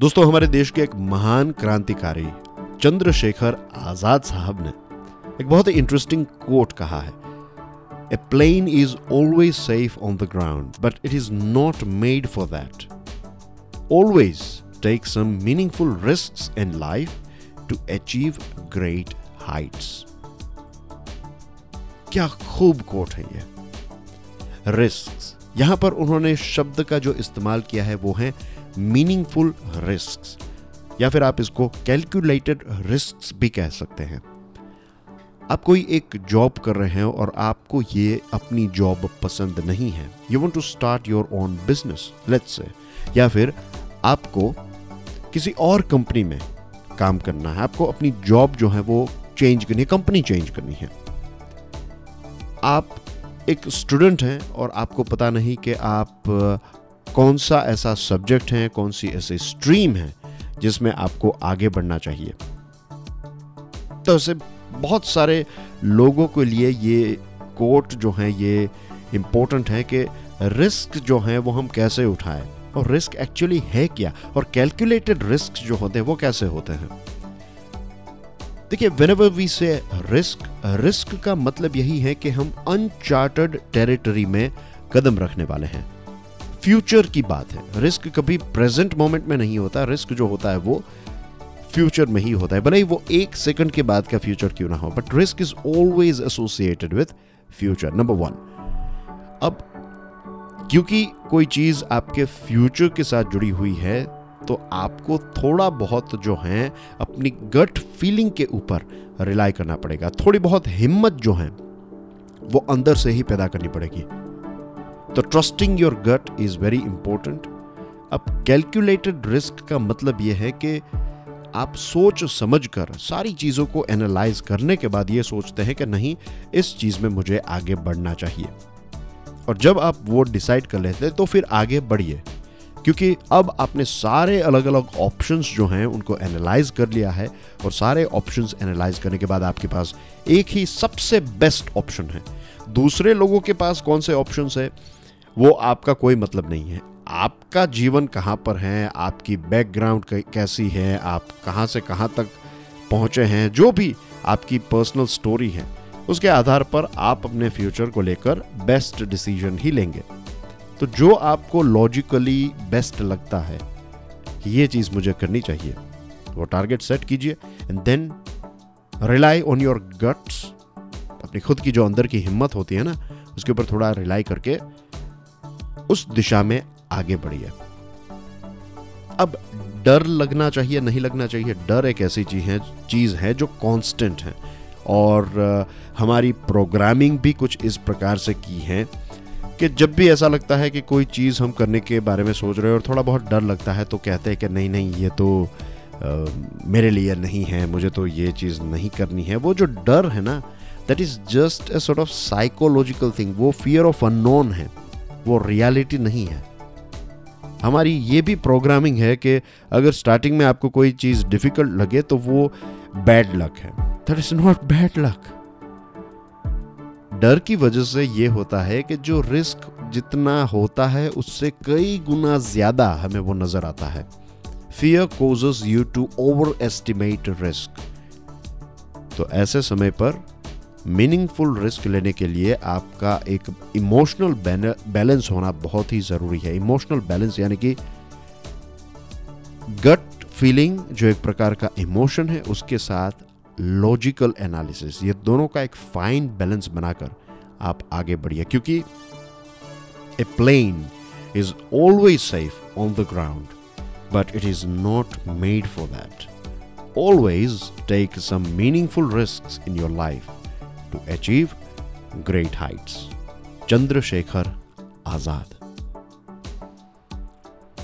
दोस्तों, हमारे देश के एक महान क्रांतिकारी चंद्रशेखर आज़ाद साहब ने एक बहुत ही इंटरेस्टिंग कोट कहा है। A plane is always safe on the ground but it is not made for that always take some meaningful risk in life to achieve great heights क्या खूब कोट है ये। रिस्क यहाँ पर उन्होंने शब्द का जो इस्तेमाल किया है वो है मीनिंगफुल रिस्क या फिर आप इसको कैलकुलेटेड रिस्क भी कह सकते हैं। आप कोई एक जॉब कर रहे हैं और आपको ये अपनी जॉब पसंद नहीं है you want to start your own business let's say या फिर आपको किसी और कंपनी में काम करना है, आपको अपनी जॉब जो है वो चेंज करनी है कंपनी चेंज करनी है। आप एक स्टूडेंट हैं और आपको पता नहीं कि आप कौन सा ऐसा सब्जेक्ट है, कौन सी ऐसी स्ट्रीम है जिसमें आपको आगे बढ़ना चाहिए। तो ऐसे बहुत सारे लोगों के लिए ये कोट जो है, ये इंपॉर्टेंट है कि रिस्क जो है वो हम कैसे उठाएँ और रिस्क एक्चुअली है क्या और कैलकुलेटेड रिस्क जो होते हैं वो कैसे होते हैं। देखिए whenever we say risk risk का मतलब यही है कि हम अनचार्टर्ड टेरिटरी में कदम रखने वाले हैं। फ्यूचर की बात है। रिस्क कभी प्रेजेंट मोमेंट में नहीं होता। रिस्क जो होता है वो फ्यूचर में ही होता है। भले ही वो एक सेकंड के बाद का फ्यूचर क्यों ना हो but risk is always associated with future number one अब, क्योंकि कोई चीज़ आपके फ्यूचर के साथ जुड़ी हुई है तो आपको थोड़ा बहुत जो है, अपनी गट फीलिंग के ऊपर रिलाई करना पड़ेगा। थोड़ी बहुत हिम्मत जो है, वो अंदर से ही पैदा करनी पड़ेगी। तो trusting your gut is very important अब कैलकुलेटेड रिस्क का मतलब यह है कि आप सोच समझ कर सारी चीज़ों को एनालाइज करने के बाद ये सोचते हैं कि नहीं, इस चीज़ में मुझे आगे बढ़ना चाहिए। और जब आप वो डिसाइड कर लेते हैं तो फिर आगे बढ़िए। क्योंकि अब आपने सारे अलग अलग ऑप्शंस जो हैं, उनको एनालाइज कर लिया है और सारे ऑप्शंस एनालाइज करने के बाद आपके पास एक ही सबसे बेस्ट ऑप्शन है। दूसरे लोगों के पास कौन से ऑप्शंस है? वो आपका कोई मतलब नहीं है। आपका जीवन कहाँ पर है? आपकी बैकग्राउंड कैसी है? आप कहाँ से कहाँ तक पहुँचे हैं? जो भी आपकी पर्सनल स्टोरी है, उसके आधार पर आप अपने फ्यूचर को लेकर बेस्ट डिसीज़न ही लेंगे। तो जो आपको लॉजिकली बेस्ट लगता है, ये चीज़ मुझे करनी चाहिए। वो टारगेट सेट कीजिए and then rely on your guts अपनी खुद की जो अंदर की हिम्मत होती है ना, उसके ऊपर थोड़ा रिलाई करके उस दिशा में आगे बढ़िए। अब डर लगना चाहिए, नहीं लगना चाहिए, डर एक ऐसी चीज़ है चीज़ है जो कांस्टेंट है। और हमारी प्रोग्रामिंग भी कुछ इस प्रकार से की है कि जब भी ऐसा लगता है कि कोई चीज़ हम करने के बारे में सोच रहे हैं और थोड़ा बहुत डर लगता है तो कहते हैं कि नहीं नहीं ये तो आ, मेरे लिए नहीं है मुझे तो ये चीज़ नहीं करनी है। वो जो डर है ना that is just a sort of psychological thing वो फियर ऑफ़ अननोन है वो रियलिटी नहीं है। हमारी ये भी प्रोग्रामिंग है कि अगर स्टार्टिंग में आपको कोई चीज़ डिफ़िकल्ट लगे तो वो बैड लक है। That is not bad luck डर की वजह से ये होता है कि जो रिस्क जितना होता है, उससे कई गुना ज़्यादा हमें वो नज़र आता है। Fear causes you to overestimate risk तो ऐसे समय पर मीनिंगफुल रिस्क लेने के लिए आपका एक इमोशनल बैलेंस होना बहुत ही ज़रूरी है। इमोशनल बैलेंस यानी कि गट फीलिंग जो एक प्रकार का इमोशन है, उसके साथ लॉजिकल एनालिसिस ये दोनों का एक फाइन बैलेंस बनाकर आप आगे बढ़िए, क्योंकि a plane is always safe on the ground but it is not made for that always take some meaningful risk in your life to achieve great heights Chandrashekhar Azad.